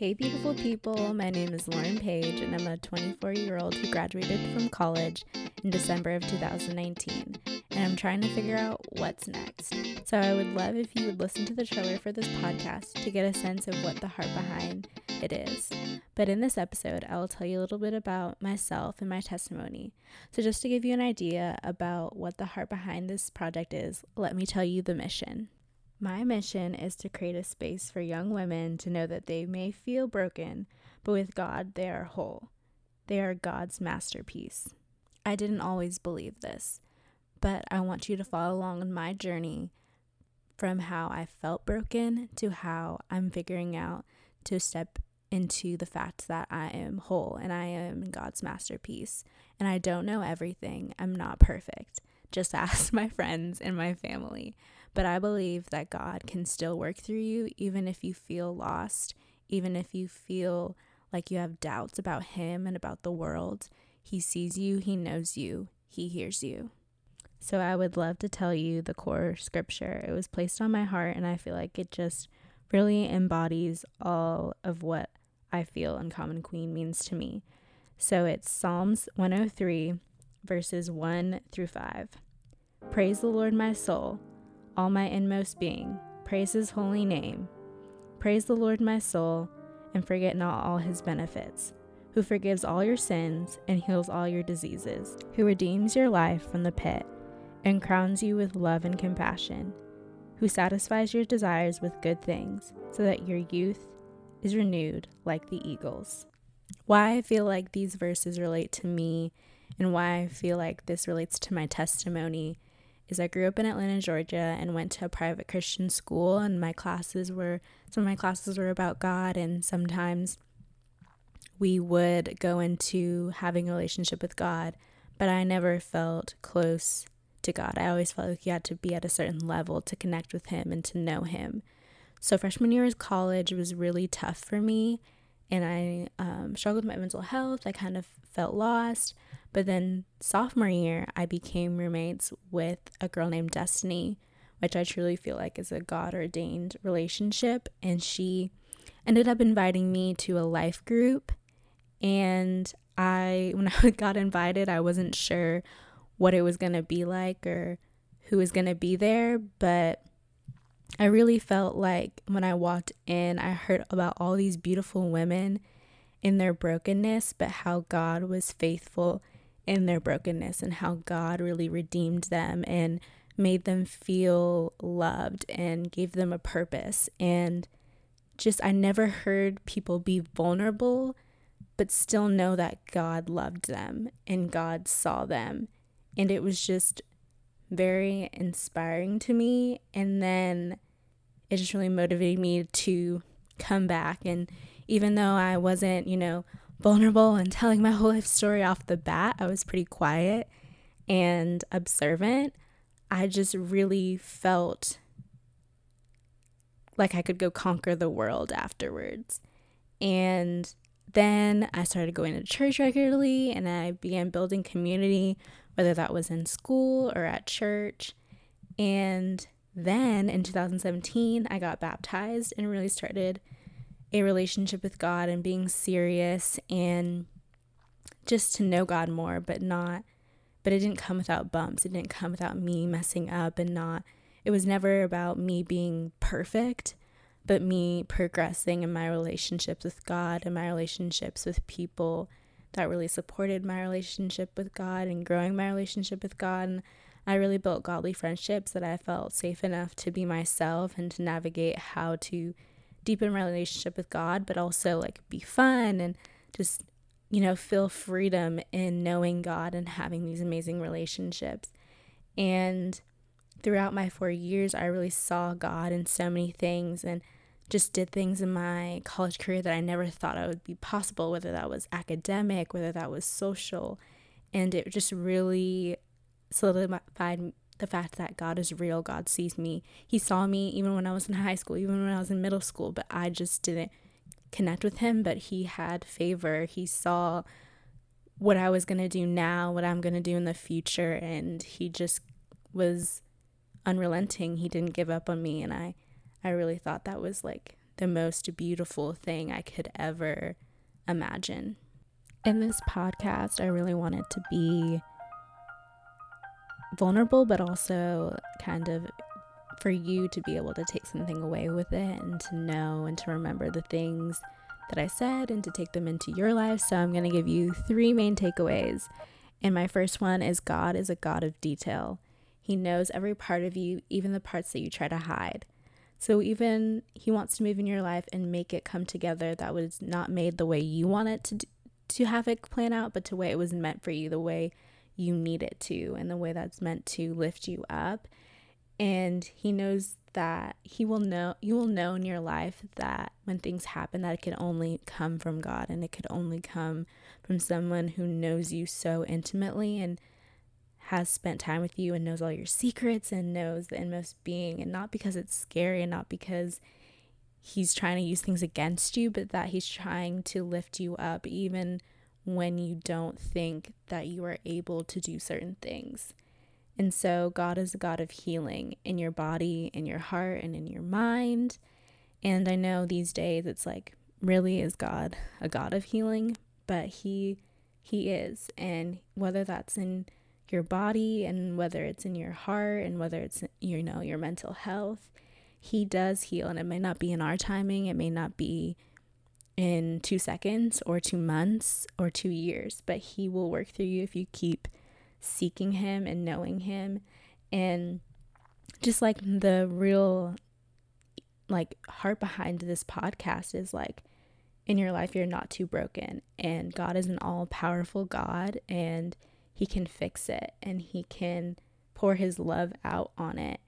Hey, beautiful people. My name is Lauren Page, and I'm a 24 year old who graduated from college in December of 2019. And I'm trying to figure out what's next. So I would love if you would listen to the trailer for this podcast to get a sense of what the heart behind it is. But in this episode, I will tell you a little bit about myself and my testimony. So, just to give you an idea about what the heart behind this project is, let me tell you the mission. My mission is to create a space for young women to know that they may feel broken, but with God, they are whole. They are God's masterpiece. I didn't always believe this, but I want you to follow along on my journey from how I felt broken to how I'm figuring out to step into the fact that I am whole and I am God's masterpiece. And I don't know everything, I'm not perfect. Just ask my friends and my family. But I believe that God can still work through you, even if you feel lost, even if you feel like you have doubts about Him and about the world. He sees you, He knows you, He hears you. So I would love to tell you the core scripture. It was placed on my heart, and I feel like it just really embodies all of what I feel Uncommon Queen means to me. So it's Psalms 103, verses 1 through 5. Praise the Lord, my soul all my inmost being. Praise his holy name. Praise the Lord, my soul, and forget not all his benefits, who forgives all your sins and heals all your diseases, who redeems your life from the pit and crowns you with love and compassion, who satisfies your desires with good things, so that your youth is renewed like the eagles. Why I feel like these verses relate to me and why I feel like this relates to my testimony is I grew up in Atlanta, Georgia, and went to a private Christian school, and my classes were some of my classes were about God, and sometimes we would go into having a relationship with God, but I never felt close to God. I always felt like you had to be at a certain level to connect with Him and to know Him. So freshman year of college was really tough for me, and I um, struggled with my mental health. I kind of felt lost. But then sophomore year, I became roommates with a girl named Destiny, which I truly feel like is a God ordained relationship. And she ended up inviting me to a life group. And I, when I got invited, I wasn't sure what it was going to be like or who was going to be there. But I really felt like when I walked in, I heard about all these beautiful women in their brokenness, but how God was faithful in their brokenness and how God really redeemed them and made them feel loved and gave them a purpose. And just, I never heard people be vulnerable, but still know that God loved them and God saw them. And it was just very inspiring to me. And then it just really motivated me to come back. And even though I wasn't, you know, vulnerable and telling my whole life story off the bat. I was pretty quiet and observant. I just really felt like I could go conquer the world afterwards. And then I started going to church regularly and I began building community, whether that was in school or at church. And then in 2017, I got baptized and really started a relationship with God and being serious and just to know God more, but not, but it didn't come without bumps. It didn't come without me messing up and not, it was never about me being perfect, but me progressing in my relationships with God and my relationships with people that really supported my relationship with God and growing my relationship with God. And I really built godly friendships that I felt safe enough to be myself and to navigate how to deepen relationship with God, but also like be fun and just, you know, feel freedom in knowing God and having these amazing relationships. And throughout my four years, I really saw God in so many things and just did things in my college career that I never thought I would be possible, whether that was academic, whether that was social. And it just really solidified the fact that God is real, God sees me. He saw me even when I was in high school, even when I was in middle school, but I just didn't connect with him. But he had favor. He saw what I was going to do now, what I'm going to do in the future. And he just was unrelenting. He didn't give up on me. And I, I really thought that was like the most beautiful thing I could ever imagine. In this podcast, I really wanted to be vulnerable, but also kind of for you to be able to take something away with it and to know and to remember the things that I said and to take them into your life. So I'm going to give you three main takeaways. And my first one is God is a God of detail. He knows every part of you, even the parts that you try to hide. So even He wants to move in your life and make it come together that was not made the way you want it to to have it plan out, but the way it was meant for you, the way you need it to, and the way that's meant to lift you up. And He knows that He will know you will know in your life that when things happen that it can only come from God and it could only come from someone who knows you so intimately and has spent time with you and knows all your secrets and knows the inmost being, and not because it's scary and not because he's trying to use things against you, but that he's trying to lift you up even when you don't think that you are able to do certain things. And so, God is a God of healing in your body, in your heart, and in your mind. And I know these days it's like, really is God a God of healing? But He He is. And whether that's in your body and whether it's in your heart and whether it's you know your mental health he does heal and it may not be in our timing it may not be in 2 seconds or 2 months or 2 years but he will work through you if you keep seeking him and knowing him and just like the real like heart behind this podcast is like in your life you're not too broken and God is an all powerful God and he can fix it and he can pour his love out on it.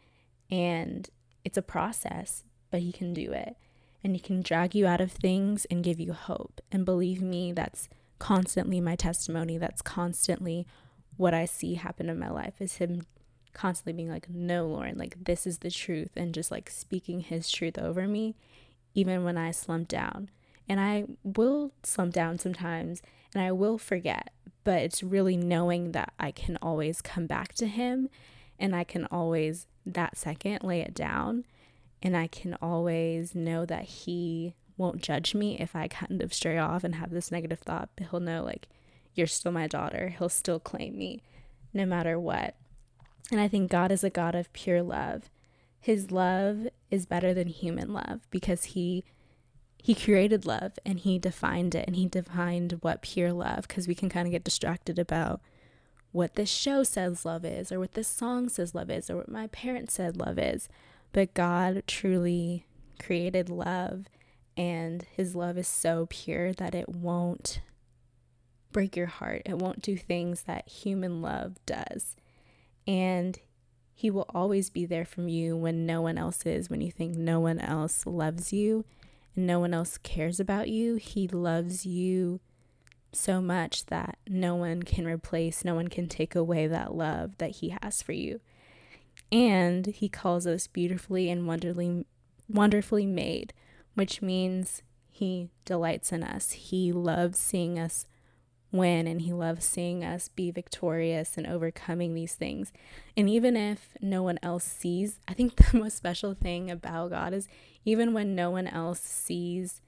And it's a process, but he can do it. And he can drag you out of things and give you hope. And believe me, that's constantly my testimony. That's constantly what I see happen in my life is him constantly being like, no, Lauren, like this is the truth. And just like speaking his truth over me, even when I slump down. And I will slump down sometimes and I will forget but it's really knowing that I can always come back to him and I can always that second lay it down and I can always know that he won't judge me if I kind of stray off and have this negative thought, but he'll know like you're still my daughter. He'll still claim me no matter what. And I think God is a God of pure love. His love is better than human love because he he created love and he defined it and he defined what pure love because we can kind of get distracted about what this show says love is or what this song says love is or what my parents said love is but god truly created love and his love is so pure that it won't break your heart. It won't do things that human love does. And he will always be there for you when no one else is. When you think no one else loves you and no one else cares about you, He loves you so much that no one can replace, no one can take away that love that He has for you. And He calls us beautifully and wonderfully, wonderfully made, which means He delights in us. He loves seeing us win and he loves seeing us be victorious and overcoming these things. And even if no one else sees, I think the most special thing about God is even when no one else sees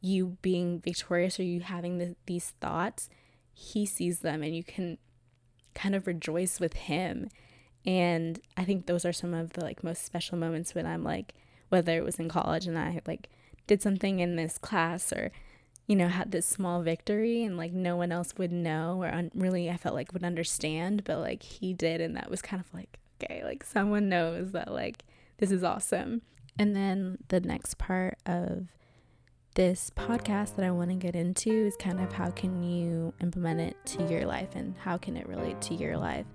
you being victorious or you having the, these thoughts, he sees them and you can kind of rejoice with him. And I think those are some of the like most special moments when I'm like whether it was in college and I like did something in this class or you know, had this small victory and like no one else would know or un- really I felt like would understand, but like he did. And that was kind of like, okay, like someone knows that like this is awesome. And then the next part of this podcast that I want to get into is kind of how can you implement it to your life and how can it relate to your life.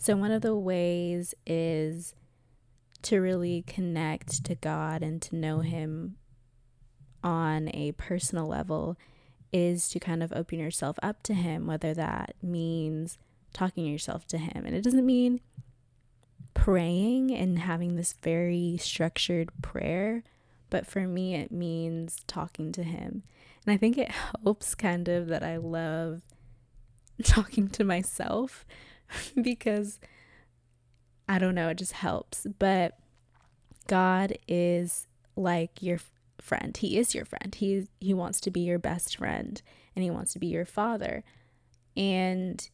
So, one of the ways is to really connect to God and to know Him on a personal level is to kind of open yourself up to Him, whether that means talking yourself to Him. And it doesn't mean praying and having this very structured prayer, but for me, it means talking to Him. And I think it helps kind of that I love talking to myself because I don't know, it just helps. But God is like your friend. He is your friend. He he wants to be your best friend and he wants to be your father. And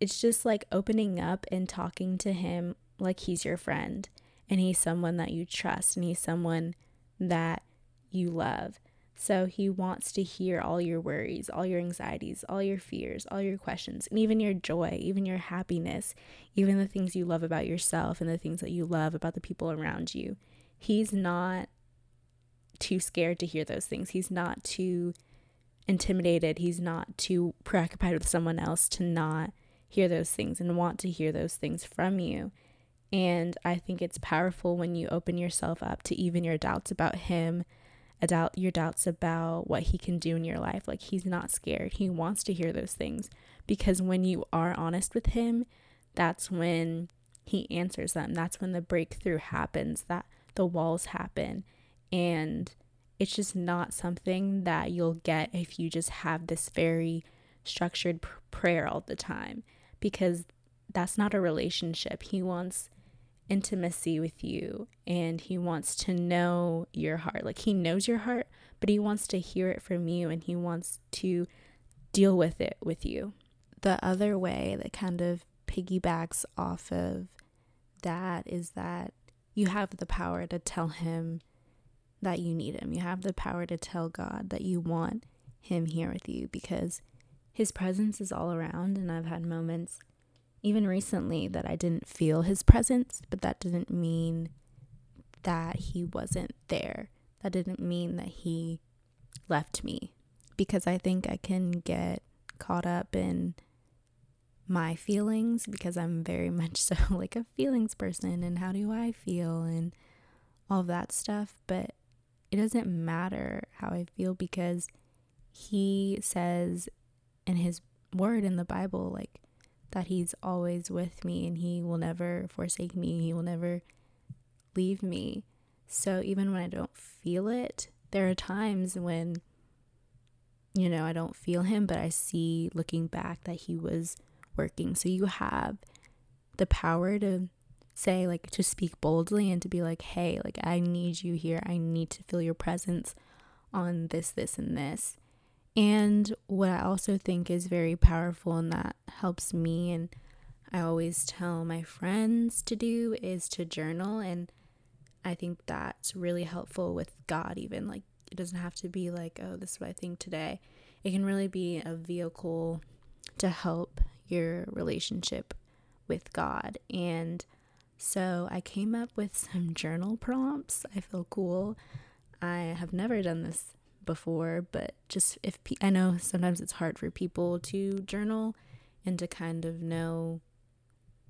it's just like opening up and talking to him like he's your friend and he's someone that you trust and he's someone that you love. So he wants to hear all your worries, all your anxieties, all your fears, all your questions, and even your joy, even your happiness, even the things you love about yourself and the things that you love about the people around you. He's not too scared to hear those things. He's not too intimidated. He's not too preoccupied with someone else to not hear those things and want to hear those things from you. And I think it's powerful when you open yourself up to even your doubts about him, about your doubts about what he can do in your life. Like he's not scared. He wants to hear those things because when you are honest with him, that's when he answers them. That's when the breakthrough happens, that the walls happen. And it's just not something that you'll get if you just have this very structured pr- prayer all the time because that's not a relationship. He wants intimacy with you and he wants to know your heart. Like he knows your heart, but he wants to hear it from you and he wants to deal with it with you. The other way that kind of piggybacks off of that is that you have the power to tell him that you need him. You have the power to tell God that you want him here with you because his presence is all around and I've had moments even recently that I didn't feel his presence, but that didn't mean that he wasn't there. That didn't mean that he left me because I think I can get caught up in my feelings because I'm very much so like a feelings person and how do I feel and all that stuff. But it doesn't matter how I feel because he says in his word in the Bible, like, that He's always with me and He will never forsake me. He will never leave me. So even when I don't feel it, there are times when, you know, I don't feel Him, but I see looking back that He was working. So you have the power to say, like, to speak boldly and to be like, hey, like, I need you here. I need to feel your presence on this, this, and this. And what I also think is very powerful and that helps me, and I always tell my friends to do, is to journal. And I think that's really helpful with God, even. Like, it doesn't have to be like, oh, this is what I think today. It can really be a vehicle to help your relationship with God. And so I came up with some journal prompts. I feel cool. I have never done this before, but just if pe- I know sometimes it's hard for people to journal and to kind of know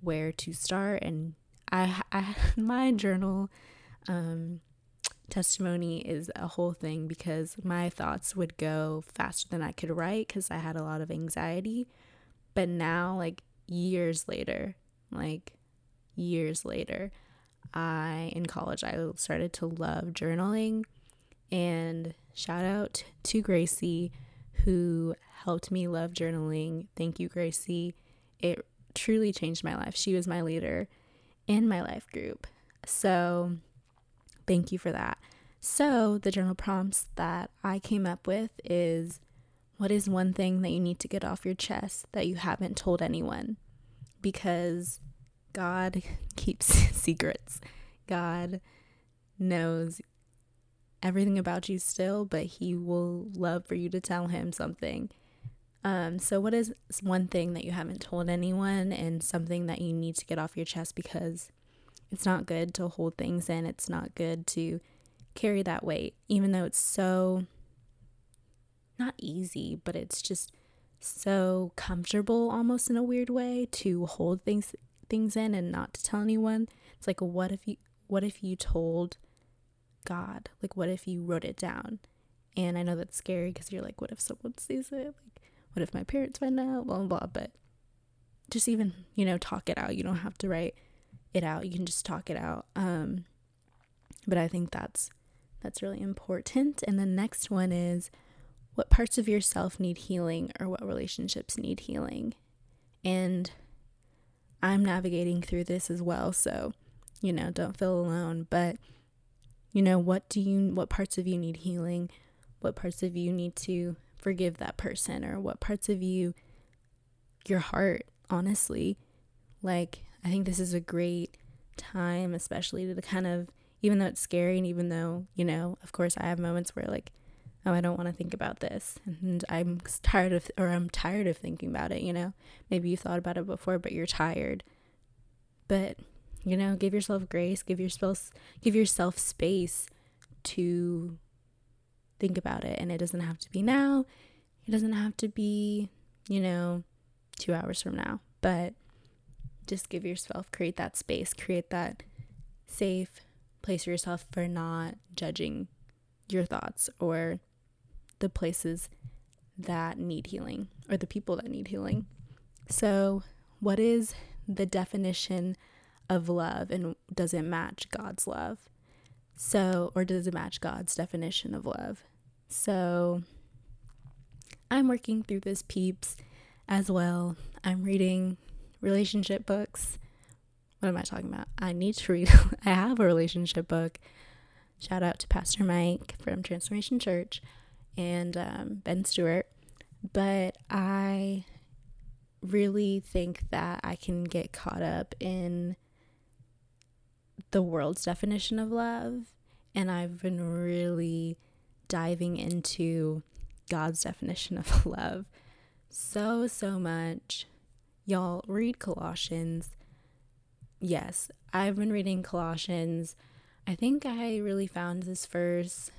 where to start. And I, I my journal um, testimony is a whole thing because my thoughts would go faster than I could write because I had a lot of anxiety. But now, like years later, like years later, I in college I started to love journaling and shout out to Gracie, who helped me love journaling. Thank you, Gracie. It truly changed my life. She was my leader in my life group. So, thank you for that. So, the journal prompts that I came up with is what is one thing that you need to get off your chest that you haven't told anyone? Because God keeps secrets. God knows everything about you still, but he will love for you to tell him something. Um, so, what is one thing that you haven't told anyone and something that you need to get off your chest because it's not good to hold things in? It's not good to carry that weight, even though it's so not easy, but it's just so comfortable almost in a weird way to hold things things in and not to tell anyone. It's like what if you what if you told God? Like, what if you wrote it down? And I know that's scary because you're like, what if someone sees it? Like, what if my parents find out? Blah, blah, blah. But just even, you know, talk it out. You don't have to write it out. You can just talk it out. Um, but I think that's that's really important. And the next one is what parts of yourself need healing or what relationships need healing. And I'm navigating through this as well, so you know, don't feel alone, but You know, what do you what parts of you need healing? What parts of you need to forgive that person or what parts of you your heart, honestly. Like I think this is a great time especially to kind of even though it's scary and even though, you know, of course I have moments where like oh, I don't want to think about this and I'm tired of or I'm tired of thinking about it, you know. Maybe you've thought about it before but you're tired. But you know, give yourself grace, give yourself give yourself space to think about it and it doesn't have to be now. It doesn't have to be, you know, 2 hours from now, but just give yourself create that space, create that safe place for yourself for not judging your thoughts or the places that need healing or the people that need healing. So, what is the definition of love and does it match God's love? So, or does it match God's definition of love? So, I'm working through this peeps as well. I'm reading relationship books. What am I talking about? I need to read, I have a relationship book. Shout out to Pastor Mike from Transformation Church and um, Ben Stuart. But I really think that I can get caught up in the world's definition of love. And I've been really diving into God's definition of love so, so much. Y'all read Colossians. Yes, I've been reading Colossians. I think I really found this verse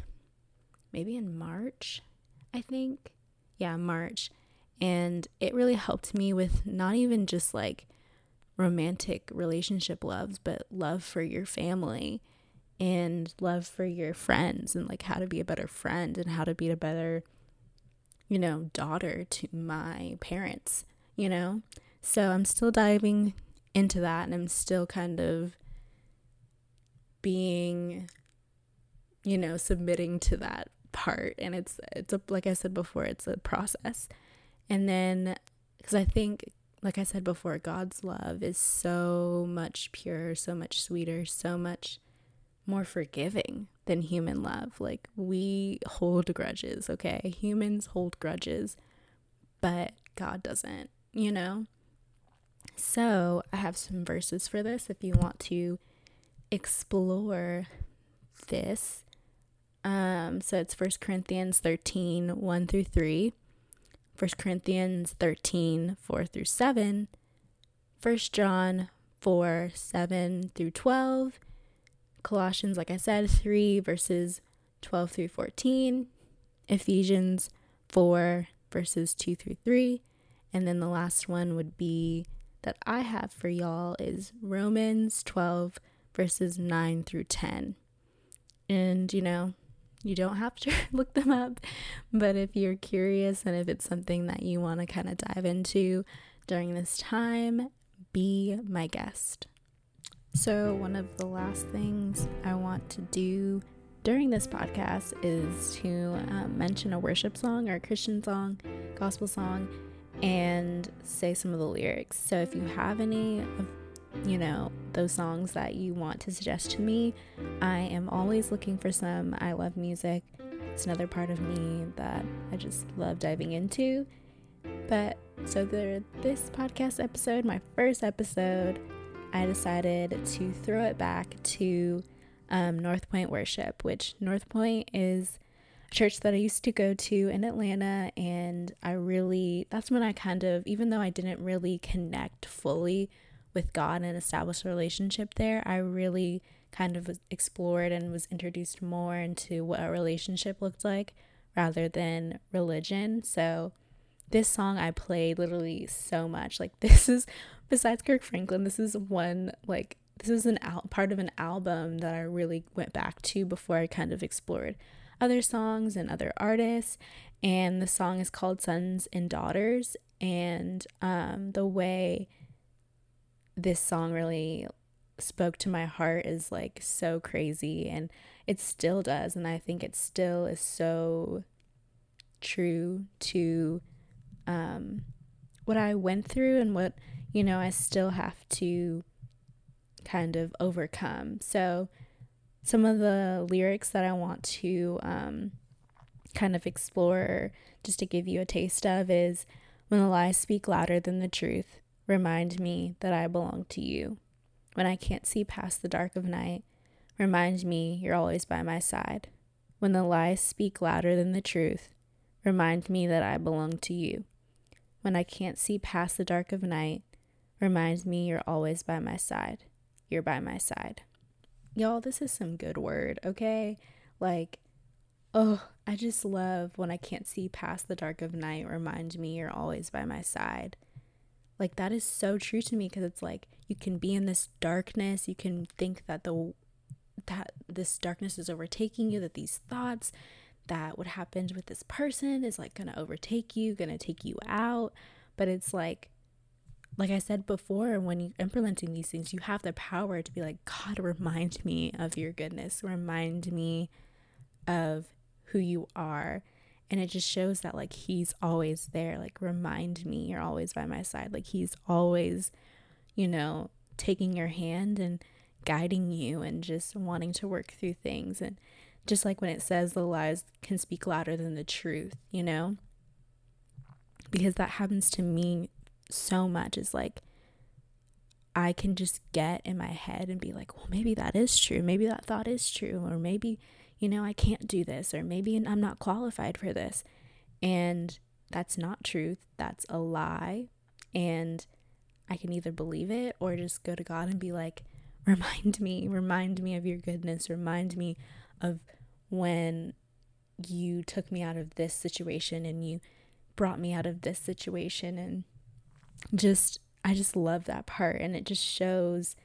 maybe in March, I think. Yeah, March. And it really helped me with not even just like romantic relationship loves, but love for your family and love for your friends and like how to be a better friend and how to be a better, you know, daughter to my parents, you know? So I'm still diving into that and I'm still kind of being, you know, submitting to that part and it's it's a like I said before it's a process and then because I think like I said before, God's love is so much purer, so much sweeter, so much more forgiving than human love. Like we hold grudges, okay? Humans hold grudges, but God doesn't, you know? So I have some verses for this if you want to explore this. Um, so it's First Corinthians 13, 1 through 3. 1 Corinthians 13, 4 through 7, 1 John 4, 7 through 12, Colossians, like I said, 3 verses 12 through 14, Ephesians 4 verses 2 through 3, and then the last one would be that I have for y'all is Romans 12 verses 9 through 10. And, you know, you don't have to look them up, but if you're curious and if it's something that you want to kind of dive into during this time, be my guest. So, one of the last things I want to do during this podcast is to um, mention a worship song or a Christian song, gospel song, and say some of the lyrics. So, if you have any of you know, those songs that you want to suggest to me. I am always looking for some. I love music. It's another part of me that I just love diving into. But so the this podcast episode, my first episode, I decided to throw it back to um, North Point Worship, which North Point is a church that I used to go to in Atlanta, and I really that's when I kind of even though I didn't really connect fully with God and establish a relationship there, I really kind of explored and was introduced more into what a relationship looked like rather than religion. So this song I played literally so much. Like this is besides Kirk Franklin, this is one like this is an al- part of an album that I really went back to before I kind of explored other songs and other artists. And the song is called Sons and Daughters. And um, the way this song really spoke to my heart is like so crazy and it still does and i think it still is so true to um, what i went through and what you know i still have to kind of overcome. So some of the lyrics that I want to um, kind of explore, just to give you a taste of, is when the lies speak louder than the truth, remind me that I belong to you. When I can't see past the dark of night, remind me you're always by my side. When the lies speak louder than the truth, remind me that I belong to you. When I can't see past the dark of night, remind me you're always by my side. You're by my side. Y'all, this is some good word, okay? Like, oh, I just love when I can't see past the dark of night, remind me you're always by my side. Like, that is so true to me because it's like you can be in this darkness, you can think that the that this darkness is overtaking you, that these thoughts that what happened with this person is like gonna overtake you, gonna take you out. But it's like, like I said before, when you're implementing these things, you have the power to be like, God, remind me of your goodness, remind me of who you are. And it just shows that like he's always there. Like, remind me you're always by my side. Like, he's always, you know, taking your hand and guiding you and just wanting to work through things. And just like when it says the lies can speak louder than the truth, you know? Because that happens to me so much. Is like, I can just get in my head and be like, well, maybe that is true. Maybe that thought is true. Or maybe, you know, I can't do this. Or maybe I'm not qualified for this. And that's not truth. That's a lie. And I can either believe it or just go to God and be like, Remind me, remind me of your goodness. Remind me of when you took me out of this situation and you brought me out of this situation. And just, I just love that part. And it just shows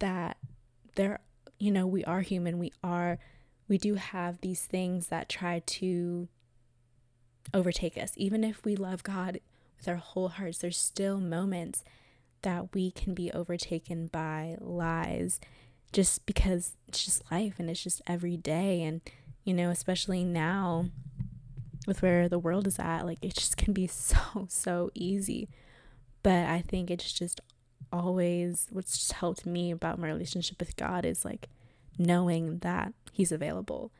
that there, you know, we are human. We are, we do have these things that try to overtake us. Even if we love God with our whole hearts, there's still moments that we can be overtaken by lies just because it's just life and it's just every day and you know especially now with where the world is at like it just can be so so easy but i think it's just always what's just helped me about my relationship with god is like knowing that he's available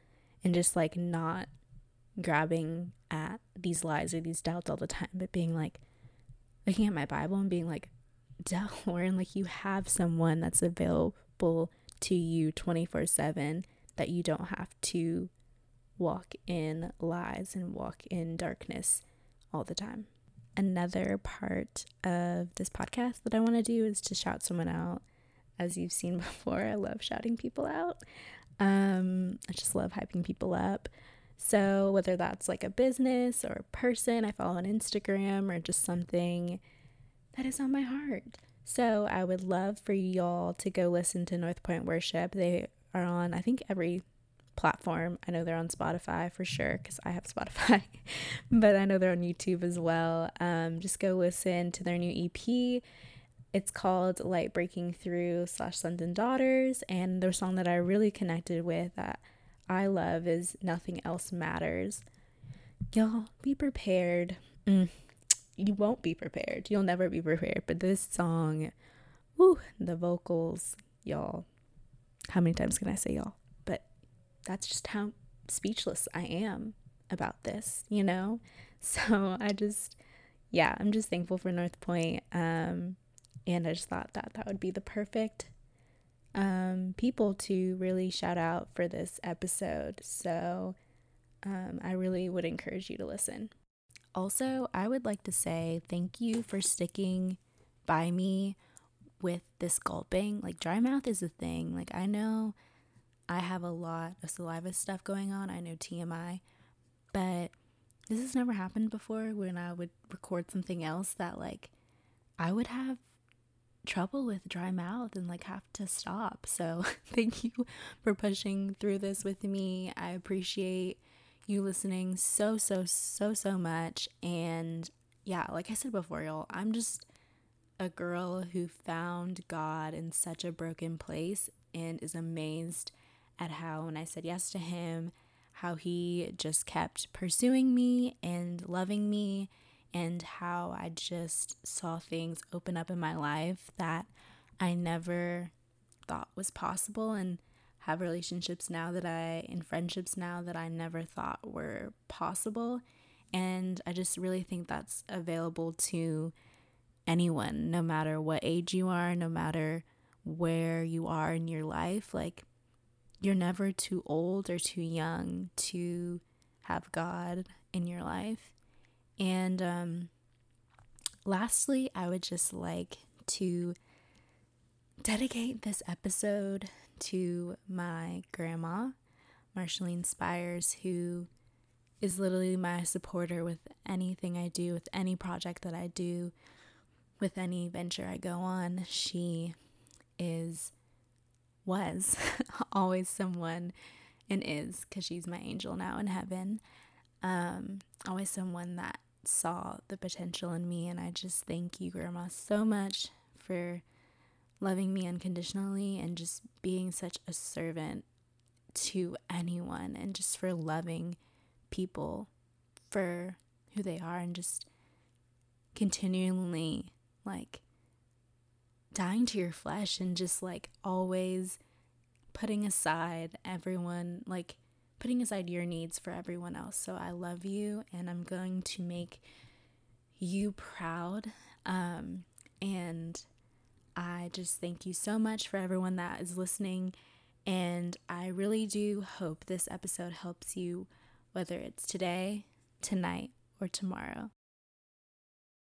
and just like not grabbing at these lies or these doubts all the time but being like looking at my bible and being like Lauren, like you have someone that's available to you 24 7 that you don't have to walk in lies and walk in darkness all the time. Another part of this podcast that I want to do is to shout someone out. As you've seen before, I love shouting people out. Um, I just love hyping people up. So, whether that's like a business or a person I follow on Instagram or just something that is on my heart. So I would love for y'all to go listen to North Point Worship. They are on, I think, every platform. I know they're on Spotify for sure because I have Spotify, but I know they're on YouTube as well. Um, just go listen to their new EP. It's called Light Breaking Through slash Sons and Daughters, and the song that I really connected with that I love is Nothing Else Matters. Y'all be prepared. Mm you won't be prepared. You'll never be prepared. But this song, whoo, the vocals, y'all. How many times can I say y'all? But that's just how speechless I am about this, you know? So I just, yeah, I'm just thankful for North Point. Um, and I just thought that that would be the perfect um, people to really shout out for this episode. So um, I really would encourage you to listen. Also, I would like to say thank you for sticking by me with this gulping. Like, dry mouth is a thing. Like, I know I have a lot of saliva stuff going on. I know TMI, but this has never happened before when I would record something else that, like, I would have trouble with dry mouth and like have to stop. So, thank you for pushing through this with me. I appreciate you listening so, so, so, so much. And yeah, like I said before, y'all, I'm just a girl who found God in such a broken place and is amazed at how, when I said yes to Him, how He just kept pursuing me and loving me, and how I just saw things open up in my life that I never thought was possible, and have relationships now that I, in friendships now that I never thought were possible. And I just really think that's available to anyone, no matter what age you are, no matter where you are in your life. Like, you're never too old or too young to have God in your life. And um, lastly, I would just like to dedicate this episode to my grandma, Marshalline Spires, who is literally my supporter with anything I do, with any project that I do, with any venture I go on. She is, was always someone, and is, because she's my angel now in heaven, um, always someone that saw the potential in me. And I just thank you, Grandma, so much for loving me unconditionally and just being such a servant to anyone and just for loving people for who they are and just continually like dying to your flesh and just like always putting aside everyone like putting aside your needs for everyone else. So I love you and I'm going to make you proud. Um, and I just thank you so much for everyone that is listening. And I really do hope this episode helps you, whether it's today, tonight, or tomorrow.